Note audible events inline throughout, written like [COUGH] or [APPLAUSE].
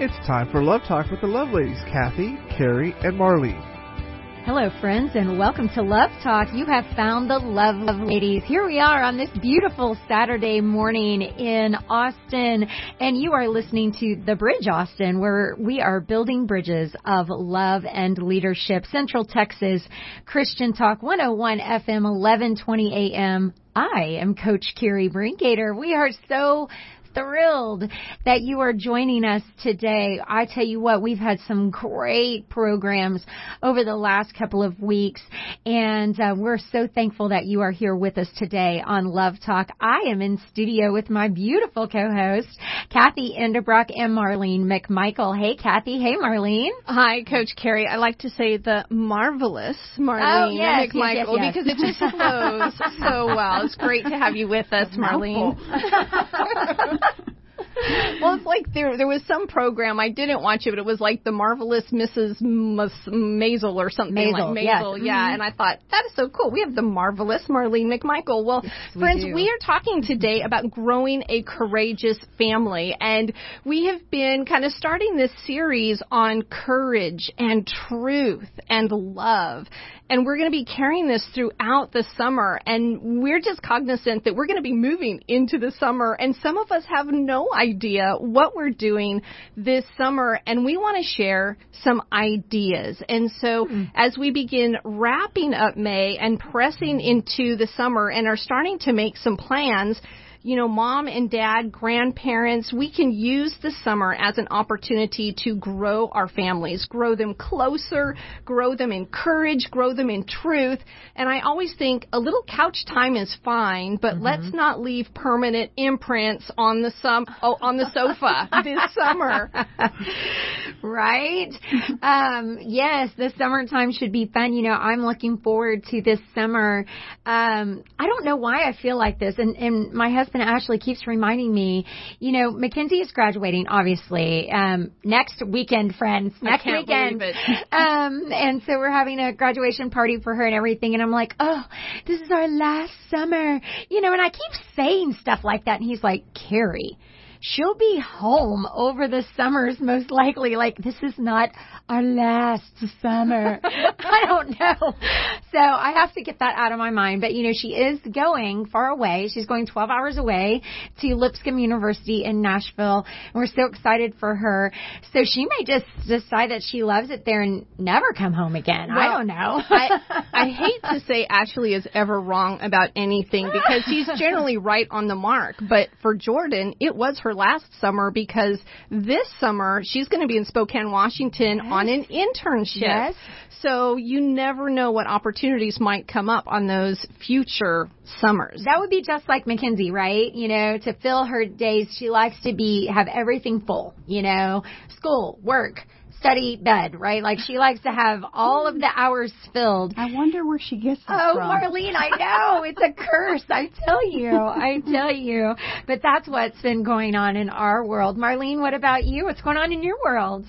It's time for Love Talk with the Love Ladies, Kathy, Carrie, and Marlene. Hello, friends, and welcome to Love Talk. You have found the Love of Ladies. Here we are on this beautiful Saturday morning in Austin, and you are listening to The Bridge Austin, where we are building bridges of love and leadership. Central Texas Christian Talk 101 FM 1120 AM. I am Coach Carrie Brinkater. We are so thrilled that you are joining us today. I tell you what, we've had some great programs over the last couple of weeks, and uh, we're so thankful that you are here with us today on Love Talk. I am in studio with my beautiful co-host, Kathy Endebrock and Marlene McMichael. Hey, Kathy. Hey, Marlene. Hi, Coach Carrie. I like to say the marvelous Marlene oh, yes, McMichael yes, yes, because it just flows so well. It's great to have you with us, Marlene. [LAUGHS] [LAUGHS] well, it's like there there was some program I didn't watch it, but it was like the marvelous Mrs. Maisel or something Maisel, like yes. Maisel, yeah. Mhm. And I thought that is so cool. We have the marvelous Marlene McMichael. Well, we friends, do. we are talking today about growing a courageous family, and we have been kind of starting this series on courage and truth and love. And we're going to be carrying this throughout the summer. And we're just cognizant that we're going to be moving into the summer. And some of us have no idea what we're doing this summer. And we want to share some ideas. And so mm. as we begin wrapping up May and pressing into the summer and are starting to make some plans, you know, mom and dad, grandparents, we can use the summer as an opportunity to grow our families, grow them closer, grow them in courage, grow them in truth. And I always think a little couch time is fine, but let's not leave permanent imprints on the sum oh, on the sofa [LAUGHS] this summer. right? Um, yes, the summertime should be fun. You know, I'm looking forward to this summer. Um, I don't know why I feel like this, and, and my husband Ashley keeps reminding me. You know, Mackenzie is graduating, obviously, um, next weekend, friends. Next weekend. [LAUGHS] Um, and so we're having a graduation party for her and everything, and I'm like, oh, this is our last summer. You know, and I keep saying stuff like that, and he's like, Carrie she'll be home over the summers most likely. Like this is not our last summer. [LAUGHS] I don't know. So I have to get that out of my mind. But you know, she is going far away. She's going 12 hours away to Lipscomb University in Nashville. And we're so excited for her. So she may just decide that she loves it there and never come home again. I don't know. [LAUGHS] I, I hate to say Ashley is ever wrong about anything because she's [LAUGHS] generally right on the mark. But for Jordan, it was her last summer because this summer she's going to be in Spokane, Washington on an internship. Yes. So you never know what opportunities might come up on those future summers. That would be just like Mackenzie, right? You know, to fill her days, she likes to be have everything full. You know, school, work, study, bed, right? Like she likes to have all of the hours filled. I wonder where she gets this Oh, from. Marlene, I know. It's a curse. I tell you. I tell you. But that's what's been going on in our world. Marlene, what about you? What's going on in your world?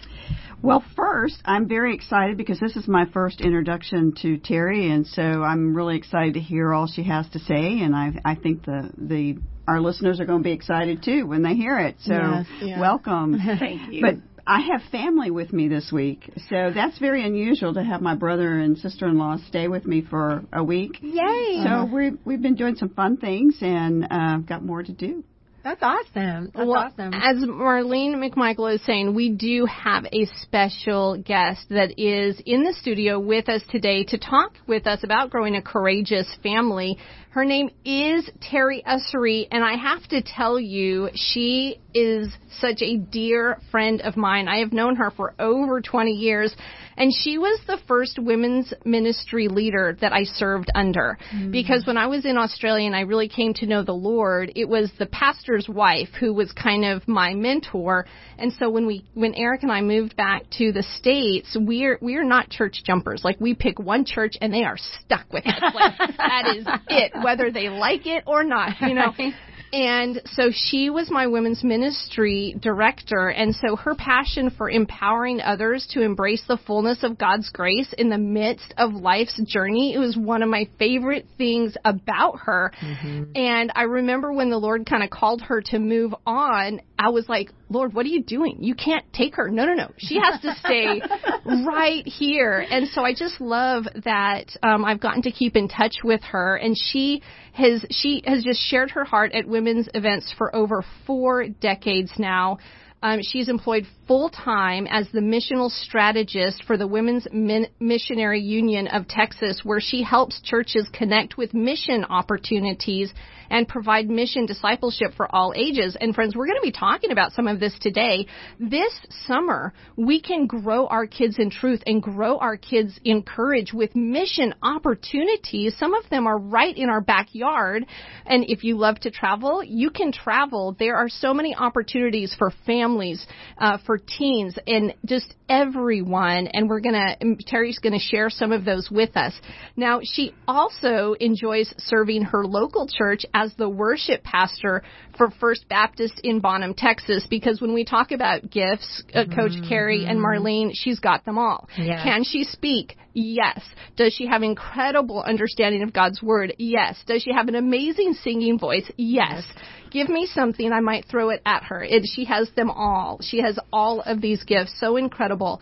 Well, first, I'm very excited because this is my first introduction to Teri, and so I'm really excited to hear all she has to say, and I I think the the our listeners are going to be excited too when they hear it. So, Yes. Yeah. welcome. Thank you. But I have family with me this week, so that's very unusual to have my brother and sister-in-law stay with me for a week. Yay. So we we've been doing some fun things and uh, got more to do. That's awesome. That's well, awesome. As Marlene McMichael is saying, we do have a special guest that is in the studio with us today to talk with us about growing a courageous family. Her name is Teri Ussery, and I have to tell you, she is such a dear friend of mine. I have known her for over 20 years, and she was the first women's ministry leader that I served under. Mm-hmm. Because when I was in Australia and I really came to know the Lord, it was the pastor's wife who was kind of my mentor. And so when we, when Eric and I moved back to the States, we're, we're not church jumpers. Like we pick one church and they are stuck with us. Like that is it, whether they like it or not, you know. [LAUGHS] And so she was my women's ministry director. And so her passion for empowering others to embrace the fullness of God's grace in the midst of life's journey, it was one of my favorite things about her. Mm-hmm. And I remember when the Lord kind of called her to move on, I was like, Lord, what are you doing? You can't take her. No, no, no. She has to stay [LAUGHS] right here. And so I just love that um, I've gotten to keep in touch with her, and she has she has just shared her heart at women's events for over four decades now. Um, she's employed full time as the missional strategist for the Women's Min- Missionary Union of Texas, where she helps churches connect with mission opportunities and provide mission discipleship for all ages. And friends, we're going to be talking about some of this today. This summer, we can grow our kids in truth and grow our kids in courage with mission opportunities. Some of them are right in our backyard. And if you love to travel, you can travel. There are so many opportunities for families, uh, for teens, and just everyone. And we're to, Teri's to share some of those with us. Now, she also enjoys serving her local church as the worship pastor for First Baptist in Bonham, Texas, because when we talk about gifts, uh, Coach mm-hmm. Carrie and Marlene, she's got them all. Yeah. Can she speak? Yes. Does she have incredible understanding of God's Word? Yes. Does she have an amazing singing voice? Yes. Give me something, I might throw it at her. It, she has them all. She has all of these gifts. So incredible.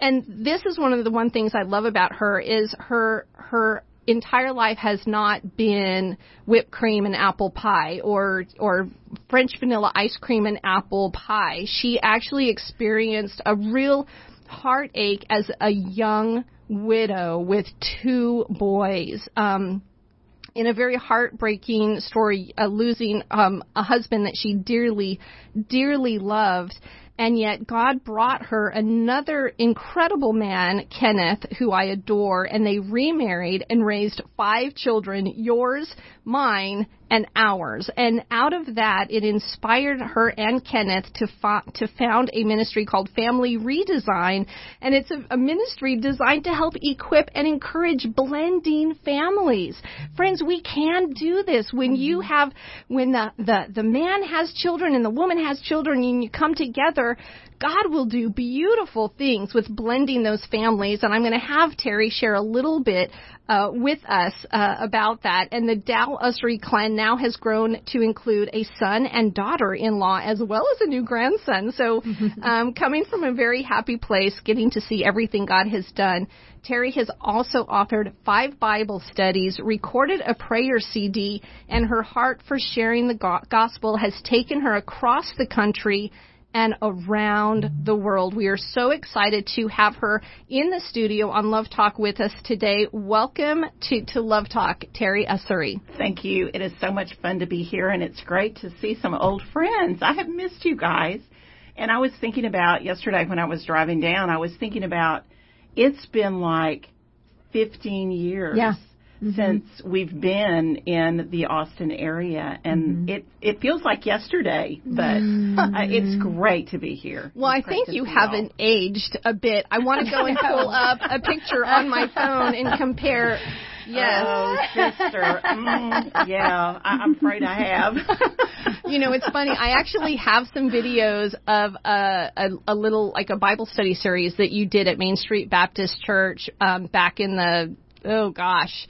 And this is one of the one things I love about her is her her entire life has not been whipped cream and apple pie or or French vanilla ice cream and apple pie. She actually experienced a real heartache as a young widow with two boys. Um, in a very heartbreaking story, uh, losing um, a husband that she dearly, dearly loved and yet God brought her another incredible man, Kenneth, who I adore, and they remarried and raised five children, yours, mine, and ours. And out of that, it inspired her and Kenneth to, fo- to found a ministry called Family Redesign. And it's a, a ministry designed to help equip and encourage blending families. Friends, we can do this. When you mm-hmm. have, when the, the, the man has children and the woman has children and you come together, God will do beautiful things with blending those families. And I'm going to have Teri share a little bit uh, with us uh, about that. And the Dow Ussery clan now has grown to include a son and daughter-in-law as well as a new grandson. So, [LAUGHS] um, coming from a very happy place, getting to see everything God has done. Teri has also authored five Bible studies, recorded a prayer CD, and her heart for sharing the gospel has taken her across the country and around the world. We are so excited to have her in the studio on Love Talk with us today. Welcome to, to Love Talk, Teri Ussery. Thank you. It is so much fun to be here, and it's great to see some old friends. I have missed you guys. And I was thinking about yesterday when I was driving down, I was thinking about it's been like 15 years. Yeah mm-hmm. since we've been in the Austin area, and mm-hmm. it it feels like yesterday, but mm-hmm. uh, it's great to be here. Well, it's I think you haven't all. aged a bit. I want to go and pull [LAUGHS] up a picture on my phone and compare. Yes. Oh, sister. Mm, yeah, I, I'm afraid I have. [LAUGHS] you know, it's funny. I actually have some videos of a, a, a little, like a Bible study series that you did at Main Street Baptist Church um, back in the, oh gosh,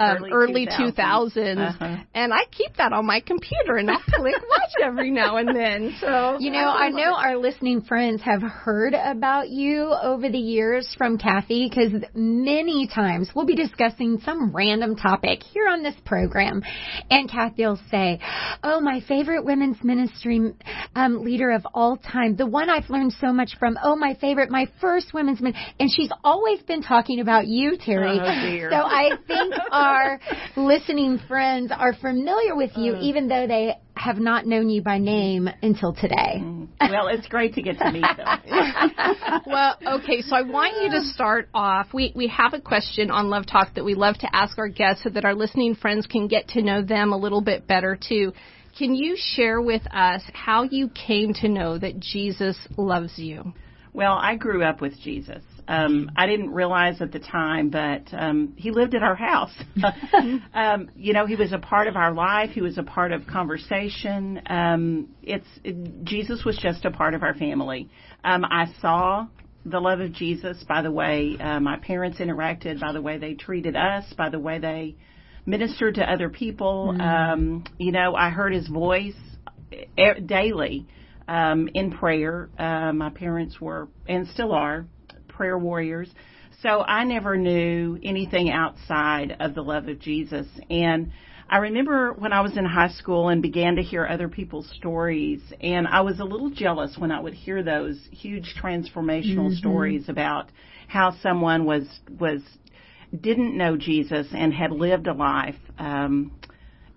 um, early, early 2000s, 2000s uh-huh. and I keep that on my computer and I'll click watch every now and then. [LAUGHS] So you know, I know our listening friends have heard about you over the years from Kathy because many times we'll be discussing some random topic here on this program, and Kathy will say, "Oh, my favorite women's ministry um, leader of all time, the one I've learned so much from. Oh, my favorite, my first women's min," and she's always been talking about you, Teri. Oh, so I think. Our [LAUGHS] our listening friends are familiar with you, uh, even though they have not known you by name until today. Mm. Well, it's great to get to meet them. [LAUGHS] well, okay, so I want you to start off. We we have a question on Love Talk that we love to ask our guests so that our listening friends can get to know them a little bit better too. Can you share with us how you came to know that Jesus loves you? Well, I grew up with Jesus. Um, I didn't realize at the time, but um, he lived at our house. [LAUGHS] um, you know, he was a part of our life. He was a part of conversation. Um, it's it, Jesus was just a part of our family. Um, I saw the love of Jesus by the way uh, my parents interacted, by the way they treated us, by the way they ministered to other people. Mm-hmm. Um, you know, I heard his voice e- daily um, in prayer. Uh, my parents were and still are prayer warriors. So I never knew anything outside of the love of Jesus. And I remember when I was in high school and began to hear other people's stories, and I was a little jealous when I would hear those huge transformational stories about how someone was was didn't know Jesus and had lived a life um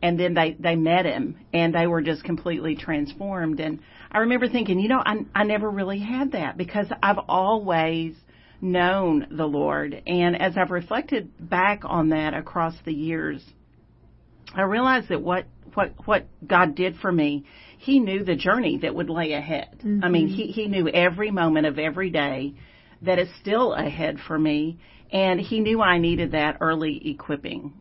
and then they they met him and they were just completely transformed and I remember thinking, you know, I I never really had that because I've always known the Lord and as I've reflected back on that across the years I realized that what what what God did for me, He knew the journey that would lay ahead. I mean, mm-hmm. He He knew every moment of every day that is still ahead for me, and He knew I needed that early equipping.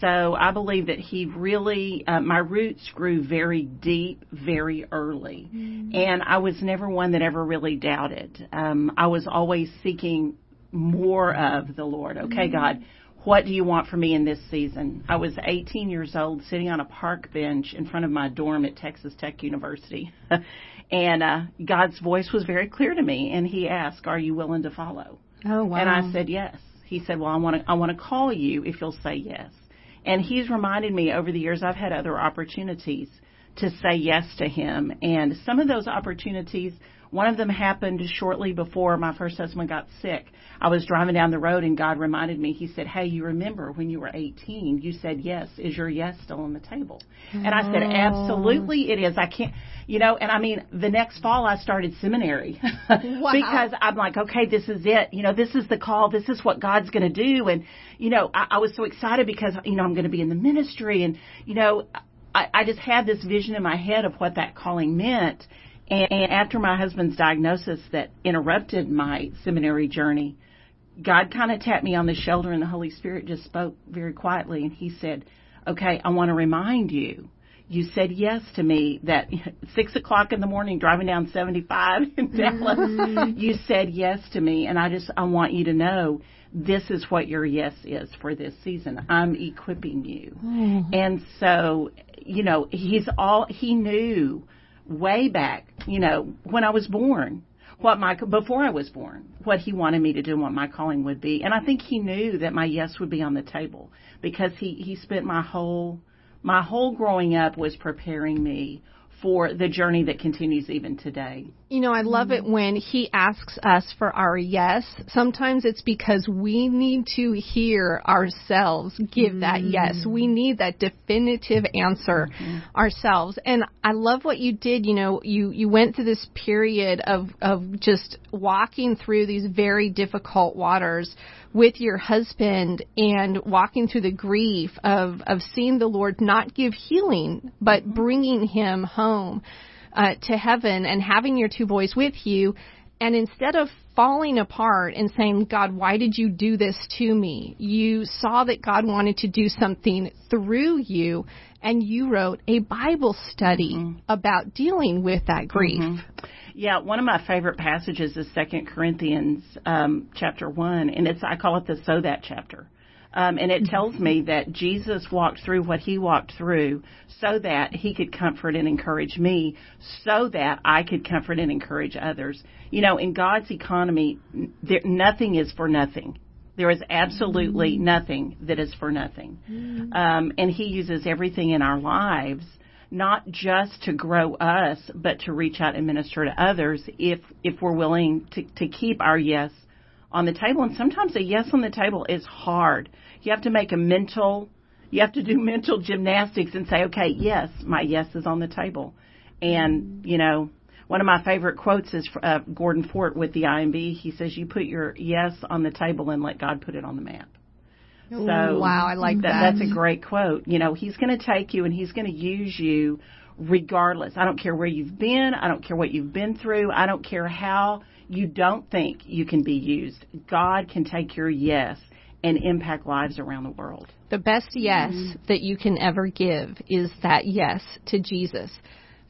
So I believe that He really, uh, my roots grew very deep, very early, and I was never one that ever really doubted. Um, I was always seeking more of the Lord. Okay, God, what do you want from me in this season? I was 18 years old, sitting on a park bench in front of my dorm at Texas Tech University. [LAUGHS] and uh, God's voice was very clear to me, and He asked, Are you willing to follow? Oh wow. And I said yes. He said, "Well, I want to I want to call you if you'll say yes." And he's reminded me over the years I've had other opportunities to say yes to him, and some of those opportunities. One of them happened shortly before my first husband got sick. I was driving down the road and God reminded me, He said, Hey, you remember when you were 18, you said yes. Is your yes still on the table? And I said, oh. Absolutely it is. I can't, you know, and I mean, the next fall I started seminary [LAUGHS] because I'm like, okay, this is it. You know, this is the call. This is what God's going to do. And, you know, I, I was so excited because, you know, I'm going to be in the ministry and, you know, I, I just had this vision in my head of what that calling meant. And, and after my husband's diagnosis that interrupted my seminary journey, God kind of tapped me on the shoulder and the Holy Spirit just spoke very quietly and he said, okay, I want to remind you you said yes to me that [LAUGHS] six o'clock in the morning driving down 75 [LAUGHS] in Dallas. Mm-hmm. you said yes to me, and I just I want you to know this is what your yes is for this season. I'm equipping you, mm-hmm. and so you know he's all he knew way back. You know when I was born. What my before I was born, what he wanted me to do, and what my calling would be, and I think he knew that my yes would be on the table because he he spent my whole my whole growing up was preparing me for the journey that continues even today. You know, I love it mm-hmm. when he asks us for our yes. Sometimes it's because we need to hear ourselves give that yes. We mm. need that definitive answer mm-hmm. ourselves. And I love what you did. You know, you, you went through this period of, of just walking through these very difficult waters with your husband and walking through the grief of, of seeing the Lord not give healing, but mm-hmm. bringing him home uh, to heaven and having your two boys with you. And instead of falling apart and saying, God, why did you do this to me? You saw that God wanted to do something through you and you wrote a Bible study about dealing with that grief. Yeah, one of my favorite passages is Second Corinthians um, chapter one, and it's I call it the so that chapter. Um, and it tells me that Jesus walked through what he walked through so that he could comfort and encourage me, so that I could comfort and encourage others. You know, in God's economy, there, nothing is for nothing. There is absolutely nothing that is for nothing. Um, and he uses everything in our lives not just to grow us, but to reach out and minister to others if if we're willing to, to keep our yes on the table. And sometimes a yes on the table is hard. You have to make a mental, you have to do [LAUGHS] mental gymnastics and say, okay, yes, my yes is on the table. And, you know, one of my favorite quotes is uh, Gordon Fort with the IMB. He says, you put your yes on the table and let God put it on the map. So wow, I like that. That's a great quote. You know, he's going to take you and he's going to use you regardless. I don't care where you've been. I don't care what you've been through. I don't care how you don't think you can be used, God can take your yes and impact lives around the world. The best yes mm-hmm. that you can ever give is that yes to Jesus.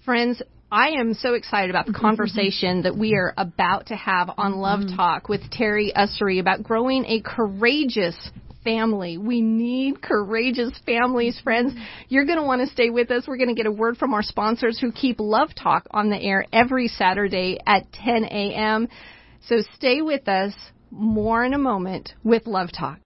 Friends, I am so excited about the conversation that we are about to have on Love mm-hmm. Talk with Teri Ussery about growing a courageous family. We need courageous families, friends. You're going to want to stay with us. We're going to get a word from our sponsors who keep Love Talk on the air every Saturday at 10 a.m. So stay with us. More in a moment with Love Talk.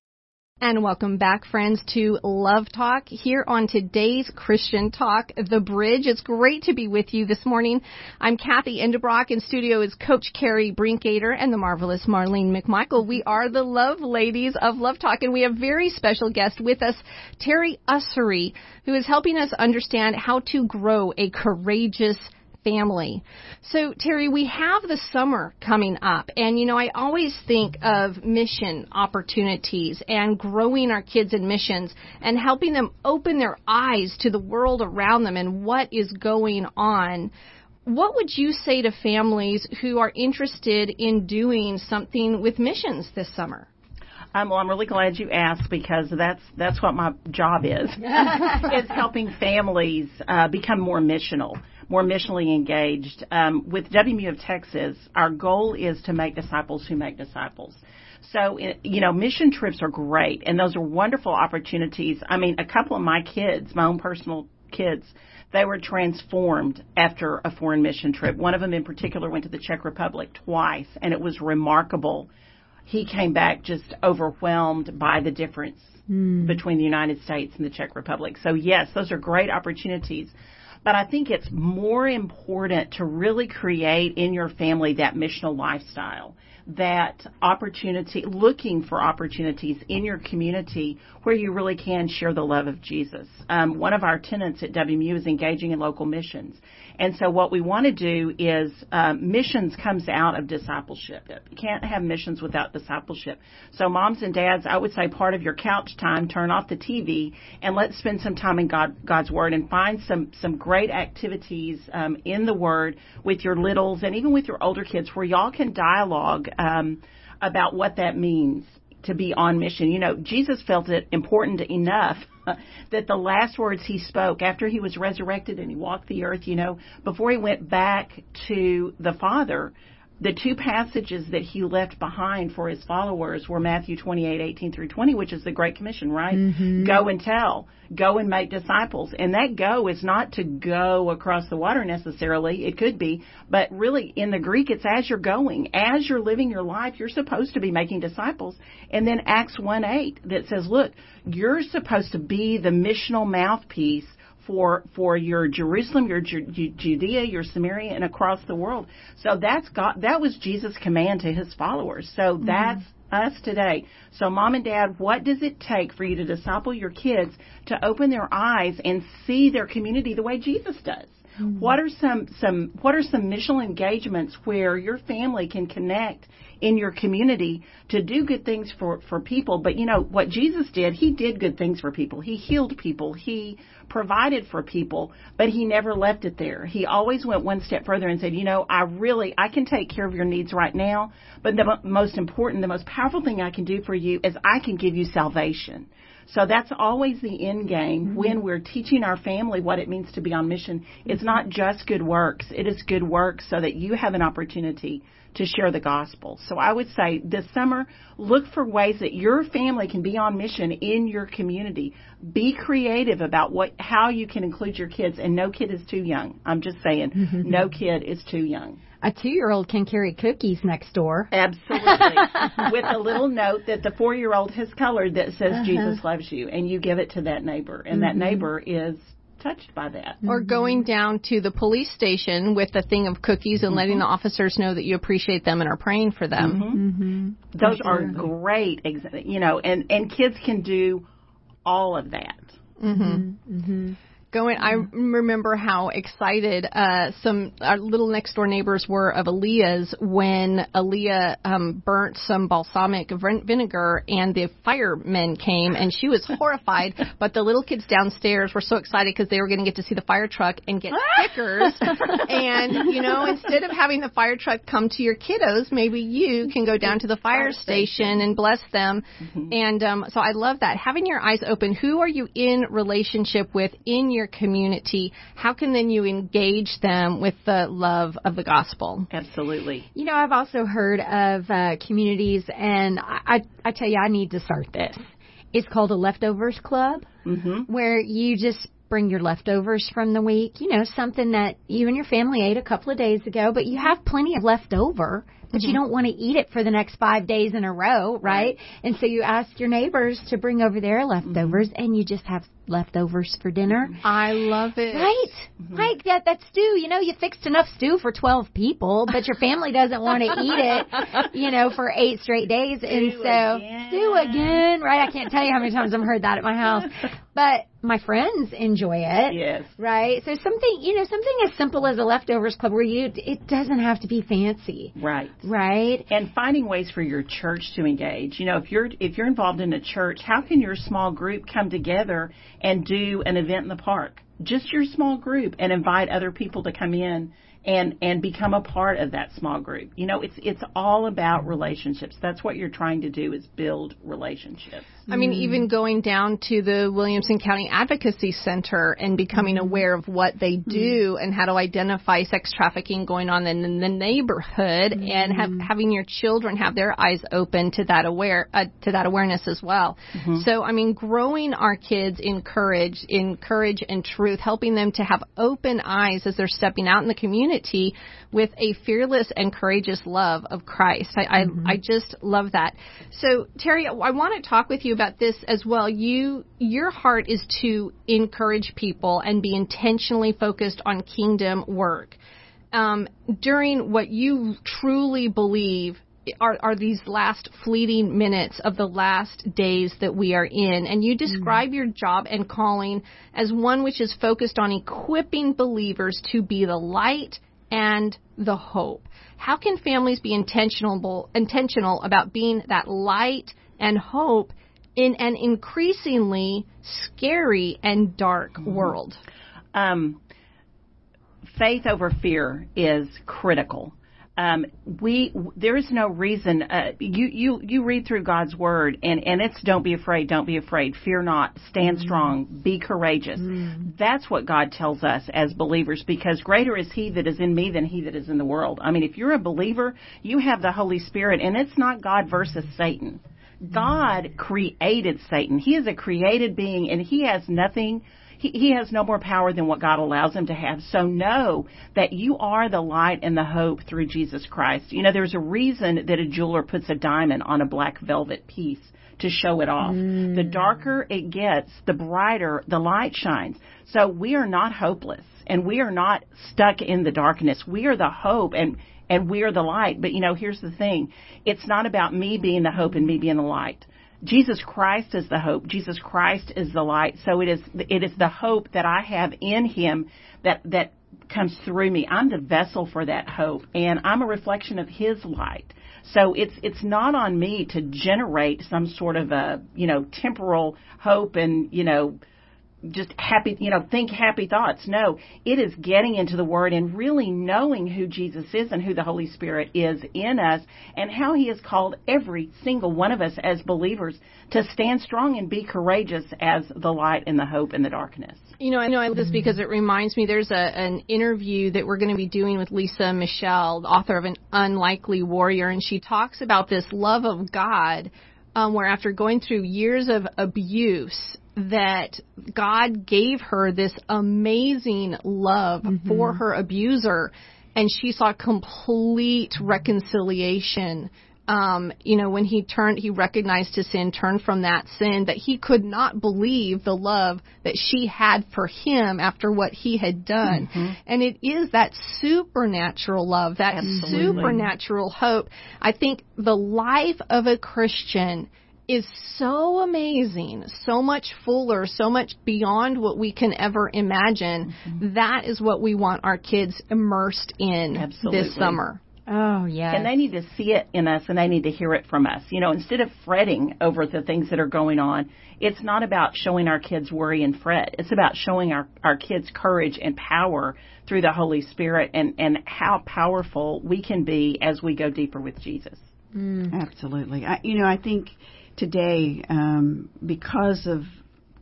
And welcome back, friends, to Love Talk here on today's Christian Talk, The Bridge. It's great to be with you this morning. I'm Kathy Endebrock. In studio is Coach Carrie Brinkater and the marvelous Marlene McMichael. We are the Love Ladies of Love Talk, and we have very special guest with us, Teri Ussery, who is helping us understand how to grow a courageous family. So, Teri, we have the summer coming up, and you know, I always think of mission opportunities and growing our kids in missions and helping them open their eyes to the world around them and what is going on. What would you say to families who are interested in doing something with missions this summer? Um, well, I'm really glad you asked because that's that's what my job is. [LAUGHS] [LAUGHS] is helping families uh, become more missional more missionally engaged. Um, with WMU of Texas, our goal is to make disciples who make disciples. So, you know, mission trips are great, and those are wonderful opportunities. I mean, a couple of my kids, my own personal kids, they were transformed after a foreign mission trip. One of them in particular went to the Czech Republic twice, and it was remarkable. He came back just overwhelmed by the difference mm. between the United States and the Czech Republic. So, yes, those are great opportunities. But I think it's more important to really create in your family that missional lifestyle, that opportunity, looking for opportunities in your community where you really can share the love of Jesus. Um, one of our tenants at WMU is engaging in local missions. And so what we want to do is um, missions comes out of discipleship. You can't have missions without discipleship. So moms and dads, I would say part of your couch time, turn off the TV and let's spend some time in God, God's Word and find some some great activities um, in the Word with your littles and even with your older kids where y'all can dialogue um, about what that means to be on mission. You know, Jesus felt it important enough that the last words he spoke after he was resurrected and he walked the earth, you know, before he went back to the Father, the two passages that he left behind for his followers were Matthew 28, 18 through 20, which is the Great Commission, right? Mm-hmm. Go and tell. Go and make disciples. And that go is not to go across the water necessarily. It could be. But really, in the Greek, it's as you're going. As you're living your life, you're supposed to be making disciples. And then Acts 1, 8 that says, look, you're supposed to be the missional mouthpiece for for your Jerusalem, your Ju- Judea, your Samaria, and across the world. So that's God. That was Jesus' command to his followers. So mm-hmm. that's us today. So, mom and dad, what does it take for you to disciple your kids to open their eyes and see their community the way Jesus does? Mm-hmm. What are some some what are some mission engagements where your family can connect in your community to do good things for for people? But you know what Jesus did, he did good things for people. He healed people. He provided for people, but he never left it there. He always went one step further and said, "You know, I really I can take care of your needs right now, but the m- most important, the most powerful thing I can do for you is I can give you salvation." So that's always the end game mm-hmm. when we're teaching our family what it means to be on mission. It's not just good works. It is good works so that you have an opportunity to share the gospel. So I would say this summer, look for ways that your family can be on mission in your community. Be creative about what, how you can include your kids and no kid is too young. I'm just saying, mm-hmm. no kid is too young. A two-year-old can carry cookies next door. Absolutely, [LAUGHS] with a little note that the four-year-old has colored that says uh-huh. Jesus loves you, and you give it to that neighbor, and mm-hmm. that neighbor is touched by that. Or going down to the police station with a thing of cookies and mm-hmm. letting the officers know that you appreciate them and are praying for them. Mm-hmm. Mm-hmm. Those sure. are great, you know, and and kids can do all of that. Mm-hmm. Mm-hmm. Going. I remember how excited uh, some our little next door neighbors were of Aaliyah's when Aaliyah um, burnt some balsamic vinegar and the firemen came and she was horrified. [LAUGHS] but the little kids downstairs were so excited because they were going to get to see the fire truck and get [LAUGHS] stickers. and you know, instead of having the fire truck come to your kiddos, maybe you can go down to the fire station and bless them. And um, so I love that having your eyes open. Who are you in relationship with in your community? How can then you engage them with the love of the gospel? Absolutely. You know, I've also heard of uh, communities, and I, I, I tell you, I need to start this. It's called a leftovers club, Mm-hmm. where you just bring your leftovers from the week. You know, something that you and your family ate a couple of days ago, but you have plenty of left But you mm-hmm. don't want to eat it for the next five days in a row, right? And so you ask your neighbors to bring over their leftovers, mm-hmm. and you just have leftovers for dinner. Mm-hmm. I love it. Right? Like that that stew, you know, you fixed enough stew for 12 people, but your family doesn't want to eat it, you know, for 8 straight days. And Stew so again. stew again, right? I can't tell you how many times I've heard that at my house. But my friends enjoy it. Yes. Right? So something, you know, something as simple as a leftovers club where you it doesn't have to be fancy, Right. Right? and finding ways for your church to engage. You know, if you're if you're involved in a church, how can your small group come together and do an event in the park? Just your small group and invite other people to come in and and become a part of that small group. You know, it's it's all about relationships. That's what you're trying to do is build relationships. I mean, hmm. even going down to the Williamson County Advocacy Center and becoming hmm. aware of what they hmm. do and how to identify sex trafficking going on in, the neighborhood and have, having your children have their eyes open to that aware uh, to that awareness as well. Mm-hmm. So, I mean, growing our kids in courage, in courage and truth, helping them to have open eyes as they're stepping out in the community with a fearless and courageous love of Christ. I, I, mm-hmm. I just love that. So, Teri, I want to talk with you about this as well. You, your heart is to encourage people and be intentionally focused on kingdom work. Um, during what you truly believe are, are these last fleeting minutes of the last days that we are in. And you describe your job and calling as one which is focused on equipping believers to be the light and the hope. How can families be intentional intentional about being that light and hope in an increasingly scary and dark world? um, faith over fear is critical. Um, we there is no reason. Uh, you you you read through God's word and and it's don't be afraid, don't be afraid, fear not, stand strong, be courageous. That's what God tells us as believers because greater is He that is in me than He that is in the world. I mean, if you're a believer, you have the Holy Spirit, and it's not God versus Satan. God created Satan. He is a created being, and he has nothing. He, he has no more power than what God allows him to have. So know that you are the light and the hope through Jesus Christ. You know, there's a reason that a jeweler puts a diamond on a black velvet piece to show it off. Mm. The darker it gets, the brighter the light shines. So we are not hopeless and we are not stuck in the darkness. We are the hope and and we are the light. But you know, here's the thing. It's not about me being the hope and me being the light. Jesus Christ is the hope. Jesus Christ is the light. So it is it is the hope that I have in him that that comes through me. I'm the vessel for that hope and I'm a reflection of his light. So it's it's not on me to generate some sort of a, you know, temporal hope and, you know, just happy, you know, think happy thoughts. No, it is getting into the Word and really knowing who Jesus is and who the Holy Spirit is in us and how He has called every single one of us as believers to stand strong and be courageous as the light and the hope in the darkness. You know, I know I love this because it reminds me there's a, an interview that we're going to be doing with Lisa Michelle, the author of An Unlikely Warrior, and she talks about this love of God, um, where after going through years of abuse, that God gave her this amazing love for her abuser, and she saw complete reconciliation um, you know, when he turned, he recognized his sin, turned from that sin, that he could not believe the love that she had for him after what he had done. And it is that supernatural love, that supernatural hope. I think the life of a Christian is so amazing, so much fuller, so much beyond what we can ever imagine. Mm-hmm. That is what we want our kids immersed in Absolutely. this summer. Oh, yeah. And they need to see it in us and they need to hear it from us. You know, instead of fretting over the things that are going on, it's not about showing our kids worry and fret. It's about showing our, our kids courage and power through the Holy Spirit and, and how powerful we can be as we go deeper with Jesus. Mm. Absolutely. I, you know, I think today, um, because of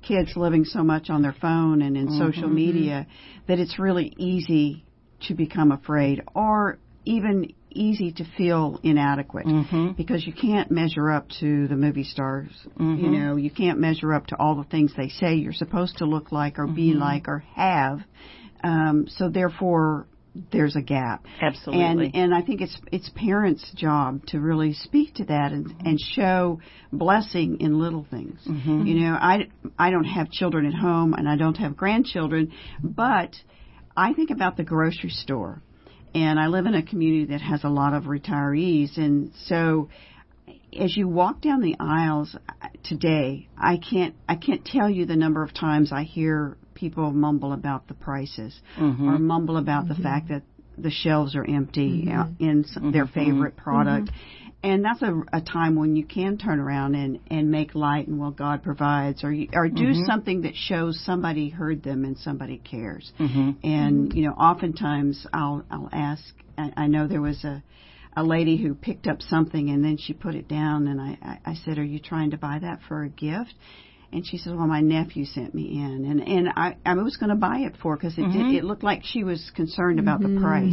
kids living so much on their phone and in mm-hmm. social media, that it's really easy to become afraid or even easy to feel inadequate mm-hmm. because you can't measure up to the movie stars. Mm-hmm. You know, you can't measure up to all the things they say you're supposed to look like or be Mm-hmm. like or have. Um, so therefore, there's a gap. Absolutely. And and I think it's it's parents' job to really speak to that and and show blessing in little things. Mm-hmm. You know, I I don't have children at home and I don't have grandchildren, but I think about the grocery store. And I live in a community that has a lot of retirees and so as you walk down the aisles today, I can't I can't tell you the number of times I hear people mumble about the prices Mm-hmm. or mumble about the fact that the shelves are empty uh, in some, their favorite product. And that's a, a time when you can turn around and, and make light and well God provides or you, or do something that shows somebody heard them and somebody cares. Mm-hmm. And you know, oftentimes I'll I'll ask. I, I know there was a a lady who picked up something and then she put it down and I, I, I said, Are you trying to buy that for a gift? And she says, Well, my nephew sent me in, and and I I was going to buy it for because it Mm-hmm. did, it looked like she was concerned about the price,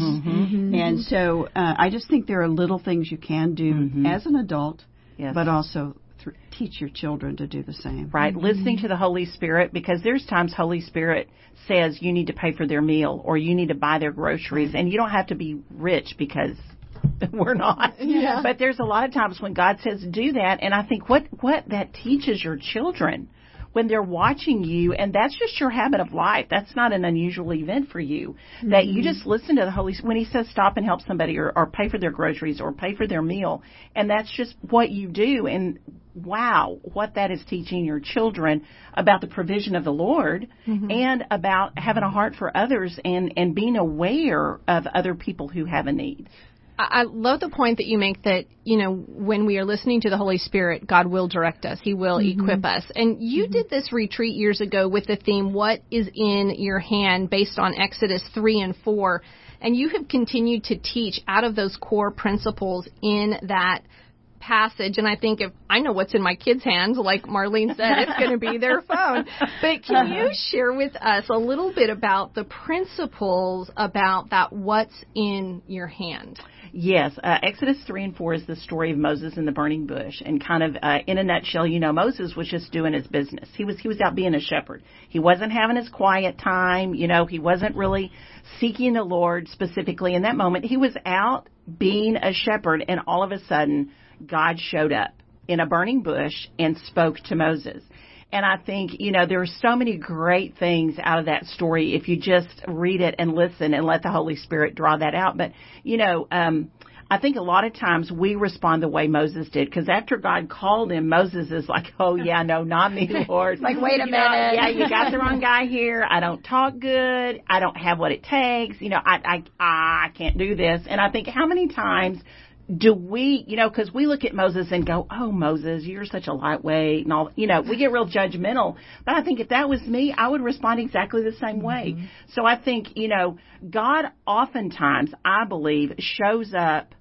and so uh, I just think there are little things you can do as an adult, Mm-hmm. Yes. but also th- teach your children to do the same. right? Listening to the Holy Spirit because there's times Holy Spirit says you need to pay for their meal or you need to buy their groceries and you don't have to be rich because [LAUGHS] we're not. Yeah. But there's a lot of times when God says do that and I think what what that teaches your children when they're watching you and that's just your habit of life. That's not an unusual event for you. That you mm-hmm. just listen to the Holy when he says stop and help somebody or, or pay for their groceries or pay for their meal and that's just what you do and wow, what that is teaching your children about the provision of the Lord mm-hmm. and about having a heart for others and, and being aware of other people who have a need. I I love the point that you make that, you know, when we are listening to the Holy Spirit, God will direct us. He will mm-hmm. equip us. And you mm-hmm. did this retreat years ago with the theme, What is in Your Hand, based on Exodus 3 and 4. And you have continued to teach out of those core principles in that passage and I think if I know what's in my kids' hands, like Marlene said, it's going to be their [LAUGHS] phone. But can you share with us a little bit about the principles about that what's in your hand? Yes, uh, Exodus 3 and 4 is the story of Moses in the burning bush. And kind of uh, in a nutshell, you know, Moses was just doing his business. He was, he was out being a shepherd. He wasn't having his quiet time. You know, he wasn't really seeking the Lord specifically in that moment. He was out being a shepherd and all of a sudden God showed up in a burning bush and spoke to Moses. And I think, you know, there are so many great things out of that story if you just read it and listen and let the Holy Spirit draw that out. But, you know, um, I think a lot of times we respond the way Moses did because after God called him, Moses is like, [LAUGHS] "Oh yeah, no, not me, [LAUGHS] Lord." like, wait a minute. yeah, you got the wrong guy here. I don't talk good. I don't have what it takes. You know, I I I can't do this. And I think how many times do we, you know, because we look at Moses and go, "Oh, Moses, you're such a lightweight," and all, you know, we get real judgmental. But I think if that was me, I would respond exactly the same way. Mm-hmm. So I think, you know, God oftentimes, I believe, shows up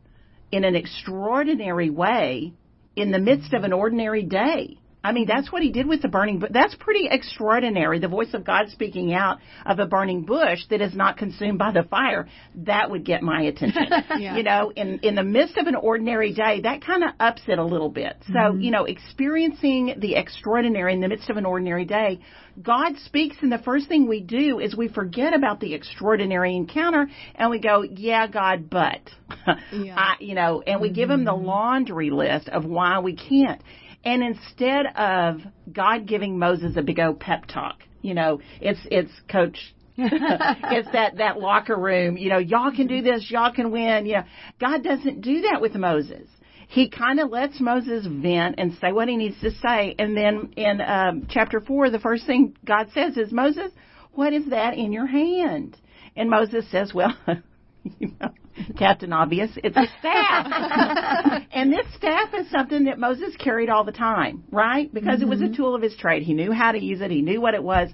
in an extraordinary way in the midst of an ordinary day. I mean, that's what he did with the burning bush. That's pretty extraordinary. The voice of God speaking out of a burning bush that is not consumed by the fire. That would get my attention. [LAUGHS] Yeah. You know, in, in the midst of an ordinary day, that kind of ups it a little bit. So, mm-hmm. you know, experiencing the extraordinary in the midst of an ordinary day, God speaks and the first thing we do is we forget about the extraordinary encounter and we go, yeah, God, but, [LAUGHS] Yeah. I, you know, and we give him the mm-hmm. laundry list of why we can't. And instead of God giving Moses a big old pep talk, you know, it's it's coach [LAUGHS] it's that that locker room, you know, y'all can do this, y'all can win, you know. God doesn't do that with Moses. he kind of lets Moses vent and say what he needs to say. And then in um, chapter 4, the first thing God says is, Moses, what is that in your hand? And Moses says, well, [LAUGHS] you know, Captain Obvious, it's a staff. [LAUGHS] and this staff is something that Moses carried all the time, right? Because mm-hmm. it was a tool of his trade. He knew how to use it. He knew what it was,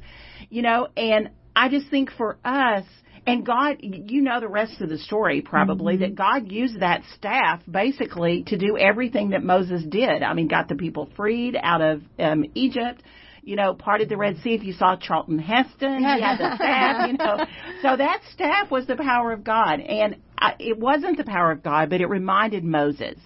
you know, and I just think for us, and God, you know the rest of the story probably, mm-hmm. that God used that staff basically to do everything that Moses did. I mean, got the people freed out of um, Egypt, you know, parted the Red Sea. If you saw Charlton Heston, he had the [LAUGHS] staff, you know. So that staff was the power of God. And I, it wasn't the power of God, but it reminded Moses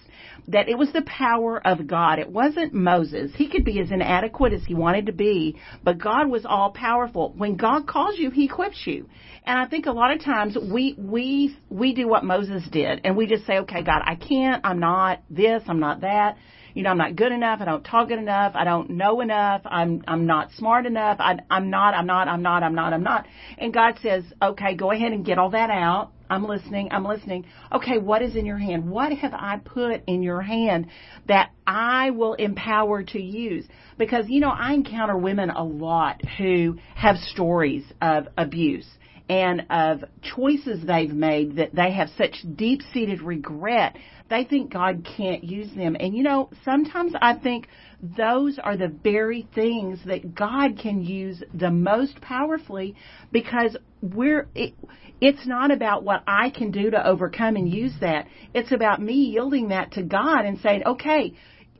that it was the power of God. It wasn't Moses. He could be as inadequate as he wanted to be, but God was all powerful. When God calls you, he equips you. And I think a lot of times we we we do what Moses did and we just say, "Okay, God, I can't. I'm not this, I'm not that." You know, I'm not good enough. I don't talk good enough. I don't know enough. I'm, I'm not smart enough. I, I'm not, I'm not, I'm not, I'm not, I'm not. And God says, okay, go ahead and get all that out. I'm listening. I'm listening. Okay, what is in your hand? What have I put in your hand that I will empower to use? Because, you know, I encounter women a lot who have stories of abuse and of choices they've made that they have such deep seated regret they think God can't use them. And you know, sometimes I think those are the very things that God can use the most powerfully because we're it, it's not about what I can do to overcome and use that. It's about me yielding that to God and saying, "Okay,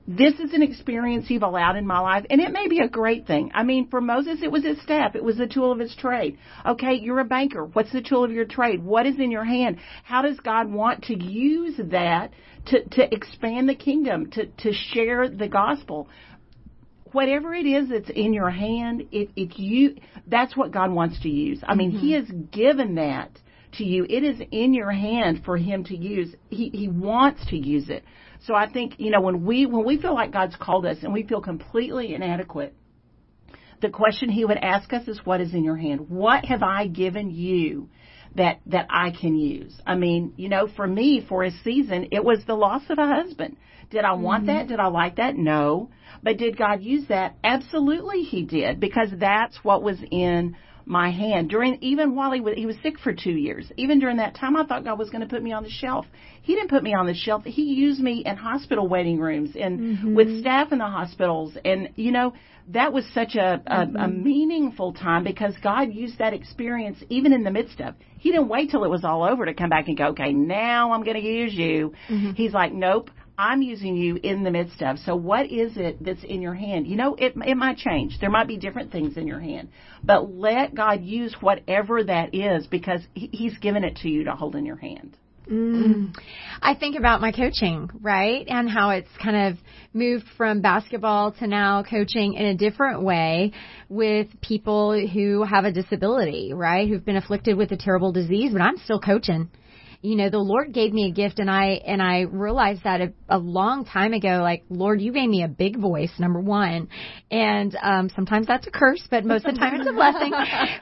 this is an experience you've allowed in my life, and it may be a great thing. I mean, for Moses, it was his staff. It was the tool of his trade. Okay, you're a banker. What's the tool of your trade? What is in your hand? How does God want to use that to, to expand the kingdom, to, to share the gospel? Whatever it is that's in your hand, if, if you, that's what God wants to use. I mean, mm-hmm. He has given that to you. It is in your hand for Him to use. He, he wants to use it. So I think, you know, when we when we feel like God's called us and we feel completely inadequate, the question he would ask us is what is in your hand? What have I given you that that I can use? I mean, you know, for me for a season it was the loss of a husband. Did I want mm-hmm. that? Did I like that? No. But did God use that? Absolutely he did because that's what was in my hand during even while he was he was sick for two years. Even during that time, I thought God was going to put me on the shelf. He didn't put me on the shelf. He used me in hospital waiting rooms and mm-hmm. with staff in the hospitals, and you know that was such a, a, mm-hmm. a meaningful time because God used that experience even in the midst of. He didn't wait till it was all over to come back and go, okay, now I'm going to use you. Mm-hmm. He's like, nope, I'm using you in the midst of. So what is it that's in your hand? You know, it it might change. There might be different things in your hand, but let God use whatever that is because he, He's given it to you to hold in your hand. Mm. I think about my coaching, right? And how it's kind of moved from basketball to now coaching in a different way with people who have a disability, right? Who've been afflicted with a terrible disease, but I'm still coaching you know, the Lord gave me a gift and I, and I realized that a, a long time ago, like, Lord, you gave me a big voice, number one. And, um, sometimes that's a curse, but most of the time it's a [LAUGHS] blessing,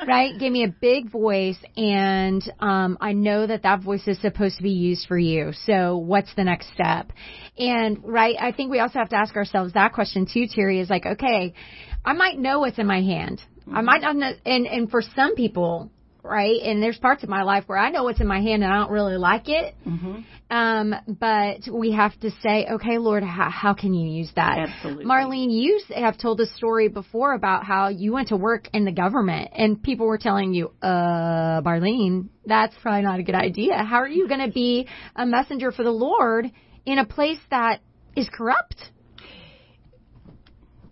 right? Gave me a big voice and, um, I know that that voice is supposed to be used for you. So what's the next step? And, right, I think we also have to ask ourselves that question too, Teri, is like, okay, I might know what's in my hand. I might not know, and, and for some people, right? And there's parts of my life where I know what's in my hand and I don't really like it. Mm-hmm. Um, but we have to say, okay, Lord, how, how can you use that? Absolutely. Marlene, you have told a story before about how you went to work in the government and people were telling you, uh, Marlene, that's probably not a good idea. How are you going to be a messenger for the Lord in a place that is corrupt?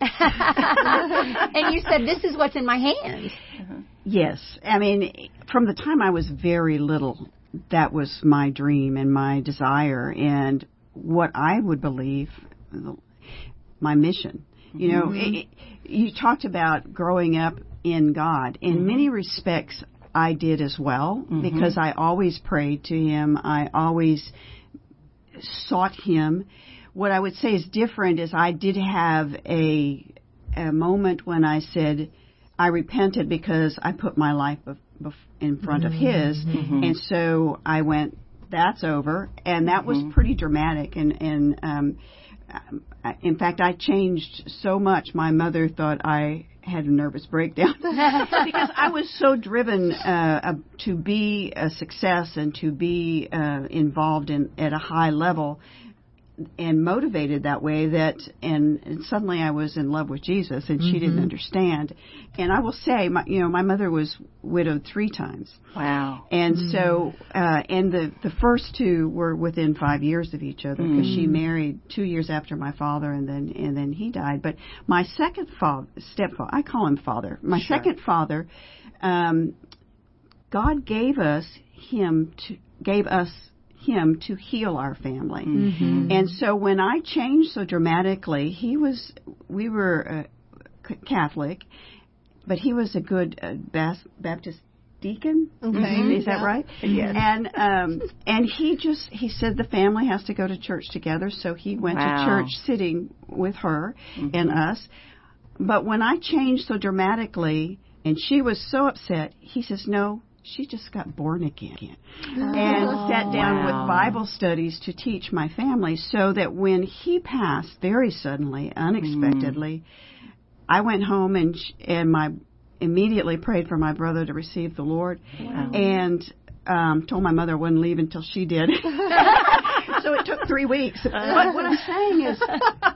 [LAUGHS] and you said, this is what's in my hand. Uh-huh. Yes. I mean, from the time I was very little, that was my dream and my desire and what I would believe my mission. You know, mm-hmm. it, you talked about growing up in God. In mm-hmm. many respects, I did as well mm-hmm. because I always prayed to Him. I always sought Him. What I would say is different is I did have a a moment when I said, I repented because I put my life in front of His, mm-hmm. and so I went that's over, and that Mm-hmm. was pretty dramatic. And and um, I- in fact, I changed so much. My mother thought I had a nervous breakdown [LAUGHS] because I was so driven uh, uh, to be a success and to be uh, involved in at a high level and motivated that way that and, and suddenly I was in love with Jesus and she didn't understand and I will say my you know my mother was widowed 3 times Wow. and so, uh, and the the first two were within five years of each other because she married two years after my father, and then and then he died. But my second father, stepfather, I call him father. My Sure. second father, um, God gave us him to gave us him to heal our family. And so when I changed so dramatically, he was we were uh, c- Catholic, but he was a good uh, Bas- Baptist deacon. Okay. Is that right? Yes. And um and he just he said the family has to go to church together, so he went Wow. to church sitting with her and us. But when I changed so dramatically and she was so upset, he says, "No, she just got born again." And sat down Wow. with Bible studies to teach my family so that when he passed very suddenly, unexpectedly, I went home and sh- and my immediately prayed for my brother to receive the Lord, and um, told my mother I wouldn't leave until she did. [LAUGHS] so it took three weeks. But what I'm saying is,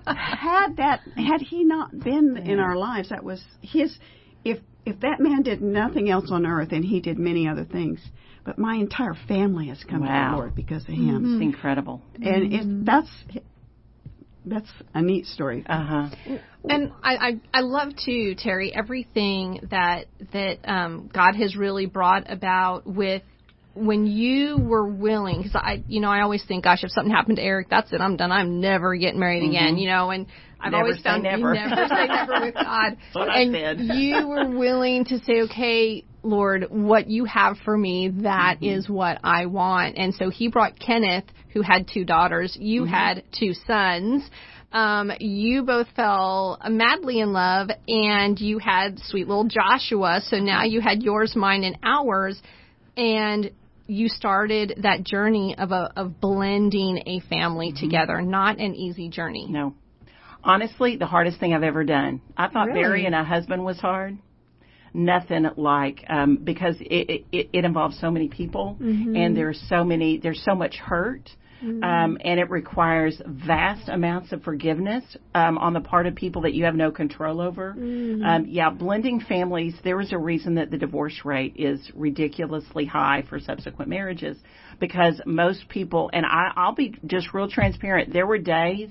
had that had he not been in our lives, that was his. If if that man did nothing else on earth, and he did many other things, but my entire family has come to Wow. the Lord because of him, It's incredible. and it, that's that's a neat story. Uh huh. And I, I I love too, Teri, everything that that um, God has really brought about with when you were willing. Because I, you know, I always think, gosh, if something happened to Eric, that's it. I'm done. I'm never getting married again. You know, and I've Mm-hmm. Never always found never. never say never with [LAUGHS] God. and you were willing to say, okay. Lord, what you have for me, that Mm-hmm. is what I want. And so he brought Kenneth, who had two daughters. You Mm-hmm. had two sons um, you both fell madly in love and you had sweet little Joshua. So now you had yours, mine, and ours. And you started that journey of a, of blending a family together. Not an easy journey. No. Honestly, the hardest thing I've ever done. I thought Really? burying a husband was hard. Nothing like um, because it, it it involves so many people and there's so many there's so much hurt. Um, and it requires vast amounts of forgiveness um, on the part of people that you have no control over. Um, yeah, blending families. There is a reason that the divorce rate is ridiculously high for subsequent marriages because most people, and I, I'll be just real transparent. There were days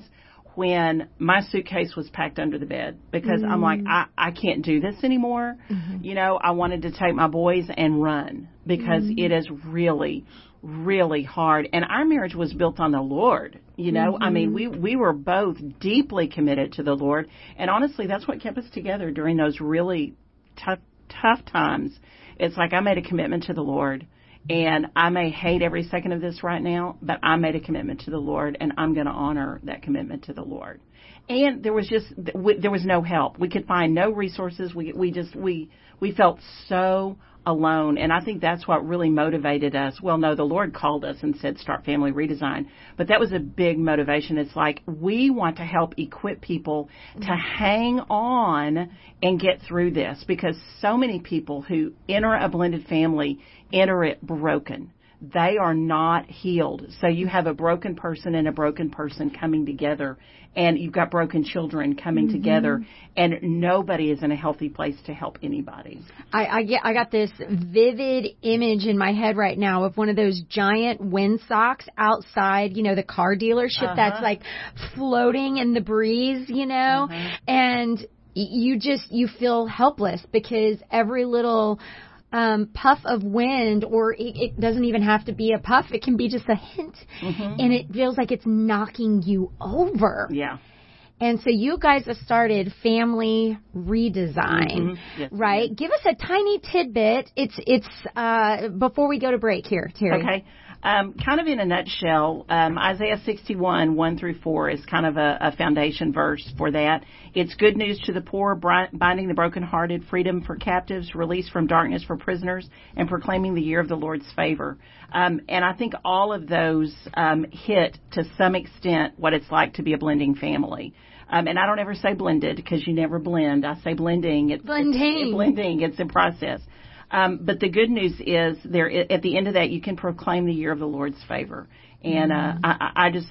when my suitcase was packed under the bed because I'm like, I, I can't do this anymore. You know, I wanted to take my boys and run because it is really, really hard. And our marriage was built on the Lord. You know, I mean, we, mm-hmm. we were both deeply committed to the Lord. And honestly, that's what kept us together during those really tough, tough times. It's like I made a commitment to the Lord. And I may hate every second of this right now, but I made a commitment to the Lord, and I'm going to honor that commitment to the Lord. And there was just w- there was no help. We could find no resources. We we just we we felt so alone, and I think that's what really motivated us. Well, no, the Lord called us and said start family redesign, but that was a big motivation. It's like we want to help equip people to mm-hmm. hang on and get through this because so many people who enter a blended family enter it broken. They are not healed. So you have a broken person and a broken person coming together, and you've got broken children coming mm-hmm. together, and nobody is in a healthy place to help anybody. I, I get I got this vivid image in my head right now of one of those giant windsocks outside, you know, the car dealership uh-huh. that's like floating in the breeze, you know, uh-huh. and you just you feel helpless because every little um, puff of wind, or it, it doesn't even have to be a puff; it can be just a hint, and it feels like it's knocking you over. Yeah. And so you guys have started Family Redesign, Mhm. Yes, right? Give us a tiny tidbit. It's it's uh, before we go to break here, Teri. Okay. Um, kind of in a nutshell, um, Isaiah 61, 1 through 4 is kind of a, a foundation verse for that. It's good news to the poor, binding the brokenhearted, freedom for captives, release from darkness for prisoners, and proclaiming the year of the Lord's favor. Um, and I think all of those um, hit to some extent what it's like to be a blending family. Um, and I don't ever say blended because you never blend. I say blending. It's, Blending. It's, blending. It's a process. Um, but the good news is there at the end of that you can proclaim the year of the Lord's favor. And uh, Mm-hmm. I, I just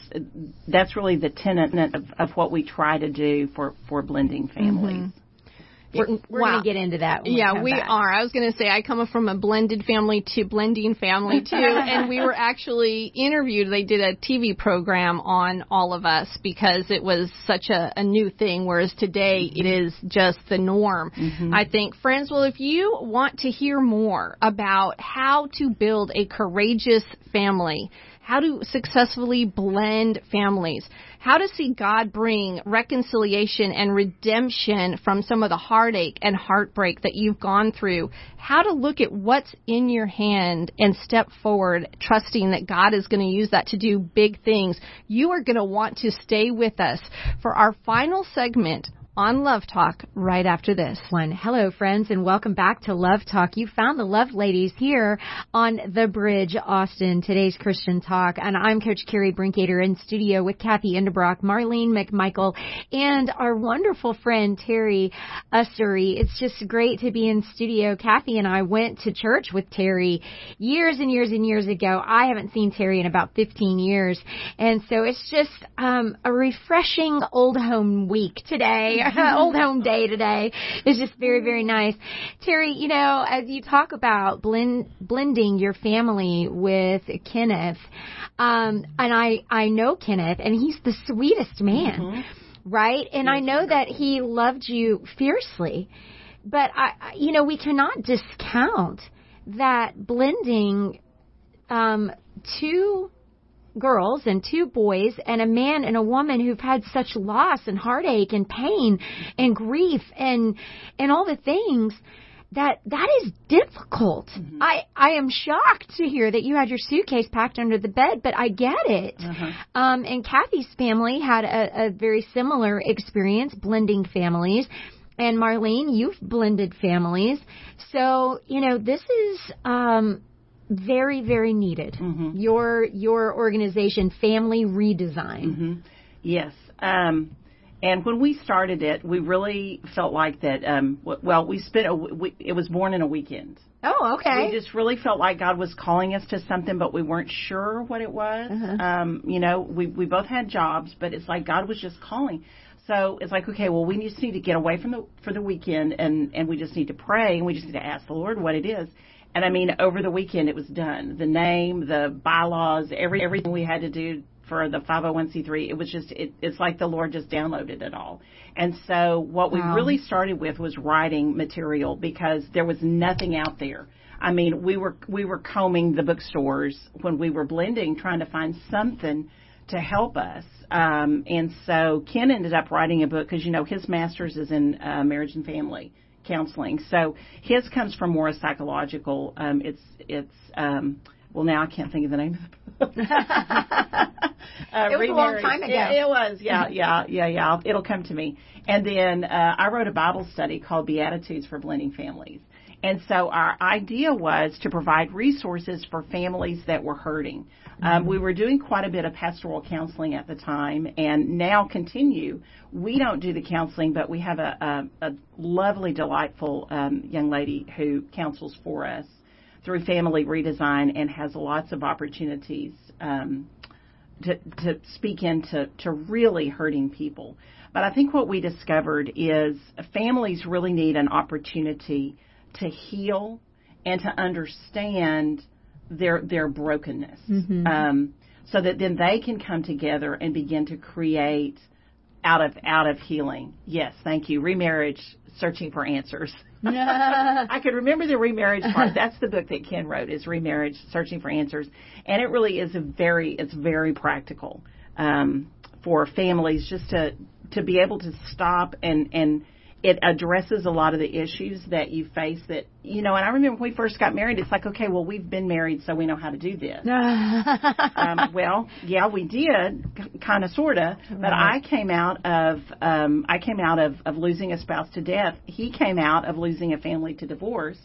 that's really the tenet of, of what we try to do for for blending families. We're, we're Wow. going to get into that. Yeah, we back. are. I was going to say I come from a blended family to blending family too, [LAUGHS] and we were actually interviewed. They did a TV program on all of us because it was such a, a new thing, whereas today it mm-hmm. is just the norm. Mm-hmm. I think, friends, well, if you want to hear more about how to build a courageous family, how to successfully blend families, how to see God bring reconciliation and redemption from some of the heartache and heartbreak that you've gone through, how to look at what's in your hand and step forward, trusting that God is going to use that to do big things. You are going to want to stay with us for our final segment on Love Talk right after this. One. Hello, friends, and welcome back to Love Talk. You found the Love Ladies here on The Bridge, Austin, today's Christian Talk. And I'm Coach Carrie Brinkater in studio with Kathy Endebrock, Marlene McMichael, and our wonderful friend Teri Ussery. It's just great to be in studio. Kathy and I went to church with Teri years and years and years ago. I haven't seen Teri in about 15 years. And so it's just um, a refreshing old home week today. [LAUGHS] old home day today. Is just very very nice. Teri you know as you talk about blend blending your family with kenneth um and i i know kenneth and he's the sweetest man right? And i know that he loved you fiercely but i I- you know we cannot discount that blending um two girls and two boys and a man and a woman who've had such loss and heartache and pain and grief and and all the things that that is difficult. I I am shocked to hear that you had your suitcase packed under the bed, but I get it. Um, and Kathy's family had a, a very similar experience blending families. And Marlene, you've blended families. So, you know, this is um very very needed. Your your organization Family Redesign. Yes. Um, and when we started it, we really felt like that. Um, w- well, we spent a, we, it was born in a weekend. Oh, okay. We just really felt like God was calling us to something, but we weren't sure what it was. Um, you know, we we both had jobs, but it's like God was just calling. So it's like, okay, well, we just need to get away from the for the weekend, and and we just need to pray, and we just need to ask the Lord what it is. And I mean, over the weekend, it was done. The name, the bylaws, every everything we had to do for the 501c3, it was just it, it's like the Lord just downloaded it all. And so what we really started with was writing material because there was nothing out there. I mean, we were we were combing the bookstores when we were blending, trying to find something to help us. Um, and so Ken ended up writing a book because you know his master's is in uh, marriage and family counseling. So his comes from more a psychological. Um, it's it's um, well now I can't think of the name of the. Uh, It was a long time ago. It, it was, yeah, [LAUGHS] yeah, yeah, yeah. It'll come to me. And then uh, I wrote a Bible study called Beatitudes for Blending Families. And so our idea was to provide resources for families that were hurting. Um, we were doing quite a bit of pastoral counseling at the time, and now continue. We don't do the counseling, but we have a, a, a lovely, delightful um, young lady who counsels for us through Family Redesign and has lots of opportunities um, to, to speak into to really hurting people. But I think what we discovered is families really need an opportunity to heal and to understand their their brokenness, um, so that then they can come together and begin to create out of out of healing. Yes, thank you. Remarriage, searching for answers. [LAUGHS] I could remember the remarriage part. That's the book that Ken wrote is Remarriage, Searching for Answers. And it really is a very, it's very practical, um, for families just to, to be able to stop and and it addresses a lot of the issues that you face that you know and i remember when we first got married it's like okay well we've been married so we know how to do this. [LAUGHS] Um, well yeah we did kind of sort of but i came out of um, i came out of, of losing a spouse to death. He came out of losing a family to divorce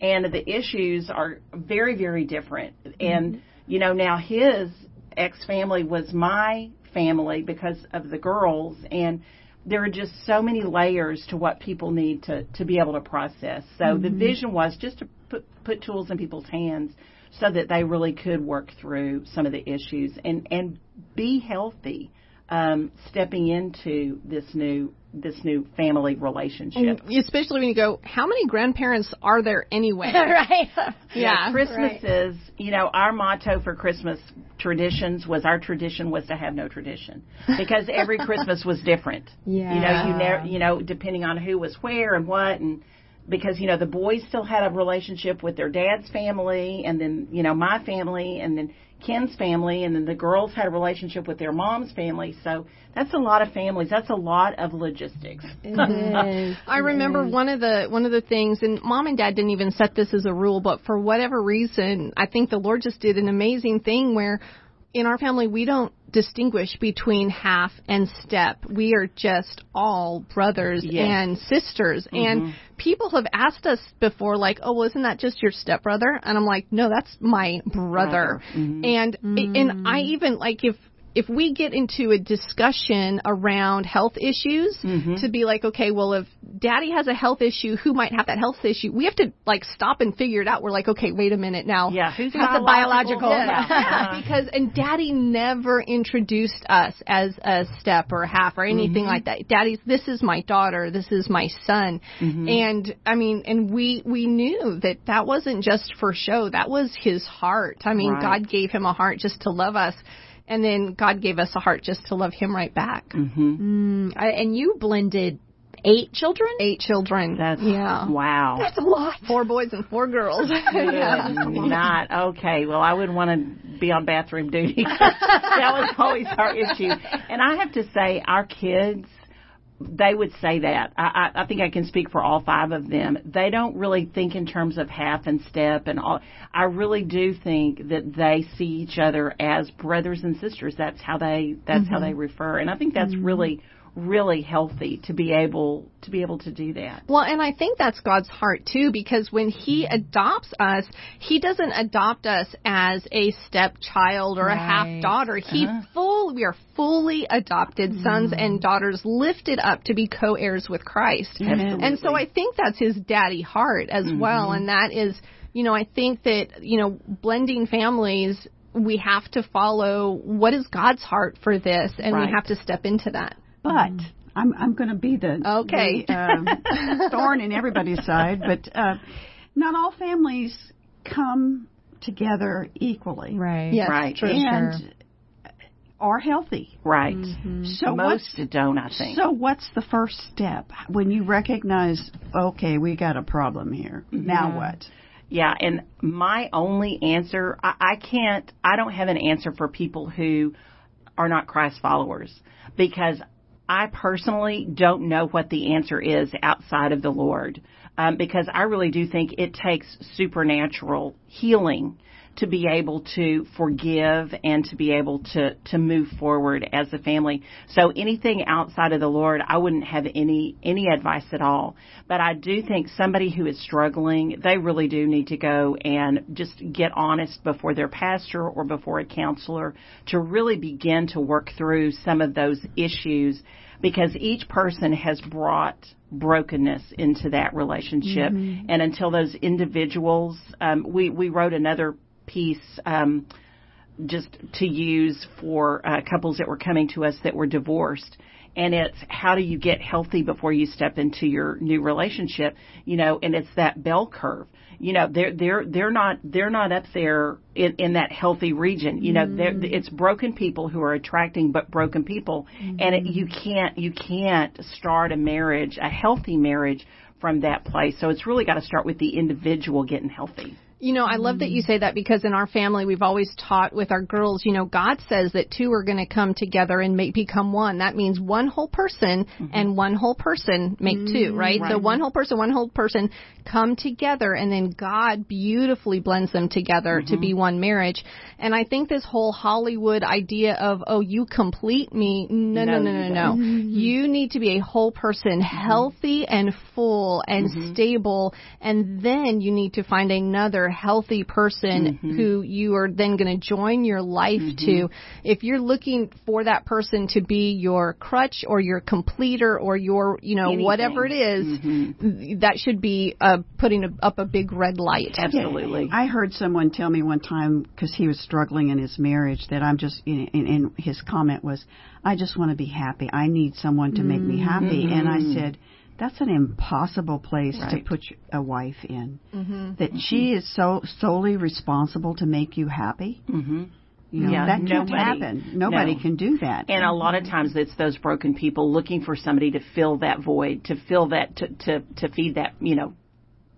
and the issues are very very different. And you know now his ex family was my family because of the girls and there are just so many layers to what people need to to be able to process. So mm-hmm. the vision was just to put put tools in people's hands so that they really could work through some of the issues and and be healthy um, stepping into this new this new family relationship. And especially when you go, how many grandparents are there anyway? [LAUGHS] right. Yeah. yeah Christmas right. is, you know, our motto for Christmas traditions was our tradition was to have no tradition because every [LAUGHS] Christmas was different. Yeah. You know, you never, you know, depending on who was where and what and because you know the boys still had a relationship with their dad's family and then you know my family and then Ken's family, and then the girls had a relationship with their mom's family. So that's a lot of families. That's a lot of logistics. [LAUGHS] I remember one of the one of the things, and mom and dad didn't even set this as a rule, but for whatever reason, I think the Lord just did an amazing thing where in our family we don't distinguish between half and step. We are just all brothers yes. and sisters. Mm-hmm. And people have asked us before, like, oh, well, isn't that just your stepbrother? And I'm like, no, that's my brother. brother. Mm-hmm. And mm-hmm. and I even like if if we get into a discussion around health issues mm-hmm. to be like, okay, well, if daddy has a health issue, who might have that health issue? We have to like stop and figure it out. We're like, okay, wait a minute now. Yeah, who's has the biological? Yeah. uh-huh. because and daddy never introduced us as a step or a half or anything mm-hmm. like that. Daddy's this is my daughter, this is my son, mm-hmm. and I mean, and we we knew that that wasn't just for show. That was his heart. I mean, right. God gave him a heart just to love us and then God gave us a heart just to love Him right back. Mm-hmm. Mm, and you blended eight children. Eight children. That's yeah. Wow. That's a lot. Four boys and four girls. [LAUGHS] yeah, not okay. Well, I wouldn't want to be on bathroom duty. [LAUGHS] that was always our issue. And I have to say, our kids they would say that. I, I, I think I can speak for all five of them. They don't really think in terms of half and step and all. I really do think that they see each other as brothers and sisters. That's how they. That's mm-hmm. how they refer, and I think that's mm-hmm. really really healthy to be able to be able to do that. Well, and I think that's God's heart too because when he adopts us, he doesn't adopt us as a stepchild or right. a half daughter. He uh-huh. full we are fully adopted mm. sons and daughters lifted up to be co-heirs with Christ. Absolutely. And so I think that's his daddy heart as mm-hmm. well and that is you know, I think that, you know, blending families we have to follow what is God's heart for this, and right. we have to step into that. But mm. I'm I'm going to be the okay the, um, [LAUGHS] thorn in everybody's side. But uh, not all families come together equally. Right. Yes, right. True. And sure. are healthy. Right. Mm-hmm. So most don't, I think. So what's the first step when you recognize? Okay, we got a problem here. Now what? Yeah, and my only answer, I, I can't, I don't have an answer for people who are not Christ followers because I personally don't know what the answer is outside of the Lord um, because I really do think it takes supernatural healing to be able to forgive and to be able to to move forward as a family. So anything outside of the Lord, I wouldn't have any any advice at all. But I do think somebody who is struggling, they really do need to go and just get honest before their pastor or before a counselor to really begin to work through some of those issues because each person has brought brokenness into that relationship mm-hmm. and until those individuals um, we we wrote another piece um, just to use for uh, couples that were coming to us that were divorced. And it's how do you get healthy before you step into your new relationship, you know, and it's that bell curve. You know, they're they're they're not they're not up there in, in that healthy region. You know, mm-hmm. it's broken people who are attracting but broken people, mm-hmm. and it, you can't you can't start a marriage, a healthy marriage, from that place. So it's really got to start with the individual getting healthy. You know, I love that you say that because in our family we've always taught with our girls, you know, God says that two are going to come together and make become one. That means one whole person mm-hmm. and one whole person make mm-hmm. two, right? right? So one whole person, one whole person come together and then God beautifully blends them together mm-hmm. to be one marriage. And I think this whole Hollywood idea of, oh, you complete me. No, no, no, no, no. no. Mm-hmm. You need to be a whole person, mm-hmm. healthy and full and mm-hmm. stable. And then you need to find another healthy person mm-hmm. who you are then going to join your life mm-hmm. to. If you're looking for that person to be your crutch or your completer or your, you know, Anything. whatever it is, mm-hmm. that should be uh, putting a, up a big red light. Absolutely. I heard someone tell me one time because he was struggling in his marriage that I'm just, and his comment was, I just want to be happy. I need someone to make me happy. And I mm-hmm. said, that's an impossible place right. to put a wife in. Mm-hmm. That mm-hmm. she is so solely responsible to make you happy. Mm-hmm. You know, yeah, that can't happen. Nobody no. can do that. And a lot of times it's those broken people looking for somebody to fill that void, to fill that, to to, to feed that, you know,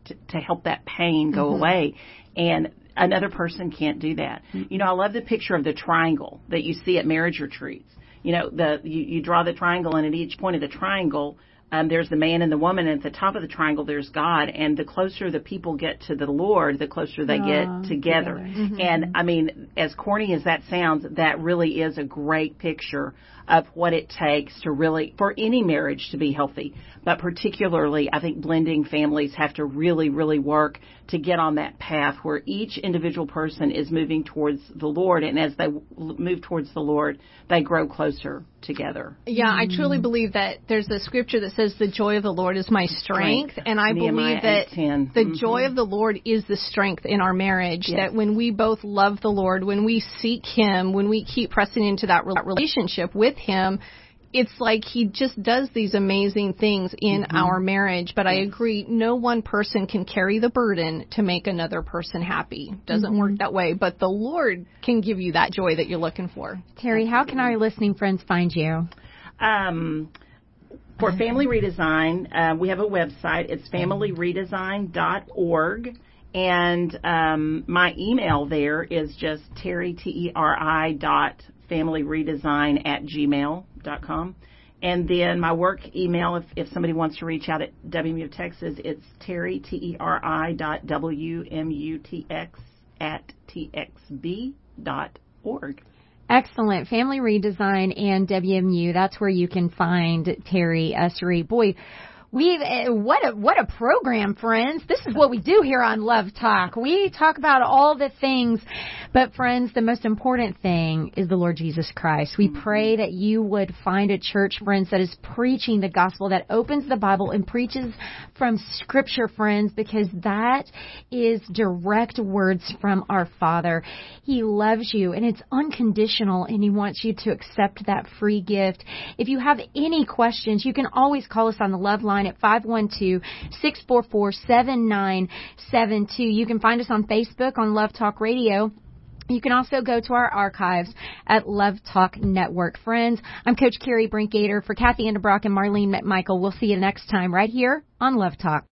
to, to help that pain go mm-hmm. away. And another person can't do that. Mm-hmm. You know, I love the picture of the triangle that you see at marriage retreats. You know, the you, you draw the triangle, and at each point of the triangle, um, there's the man and the woman, and at the top of the triangle there's God. And the closer the people get to the Lord, the closer they get together. together. Mm-hmm. And I mean, as corny as that sounds, that really is a great picture of what it takes to really for any marriage to be healthy. But particularly, I think blending families have to really, really work to get on that path where each individual person is moving towards the Lord, and as they move towards the Lord, they grow closer together. Yeah, I truly mm. believe that there's a scripture that says the joy of the Lord is my strength, strength. and I Nehemiah believe that 8:10. the mm-hmm. joy of the Lord is the strength in our marriage. Yes. That when we both love the Lord, when we seek Him, when we keep pressing into that relationship with Him, it's like he just does these amazing things in mm-hmm. our marriage. But I agree, no one person can carry the burden to make another person happy. Doesn't mm-hmm. work that way. But the Lord can give you that joy that you're looking for. Teri, how can our listening friends find you? Um, for Family Redesign, uh, we have a website. It's familyredesign.org. And um, my email there is just teri, T-E-R-I dot familyredesign at gmail.com. And then my work email, if, if somebody wants to reach out at WMU of Texas, it's teri, T-E-R-I dot W-M-U-T-X at T-X-B dot org. Excellent. Family Redesign and WMU. That's where you can find Teri Ussery. Boy, we uh, what a what a program, friends. This is what we do here on Love Talk. We talk about all the things, but friends, the most important thing is the Lord Jesus Christ. We pray that you would find a church, friends, that is preaching the gospel, that opens the Bible and preaches from Scripture, friends, because that is direct words from our Father. He loves you, and it's unconditional, and He wants you to accept that free gift. If you have any questions, you can always call us on the Love Line line at 512-644-7972. You can find us on Facebook on Love Talk Radio. You can also go to our archives at Love Talk Network. Friends, I'm Coach Carrie Brinkgater for Kathy Endebrock and Marlene McMichael. We'll see you next time right here on Love Talk.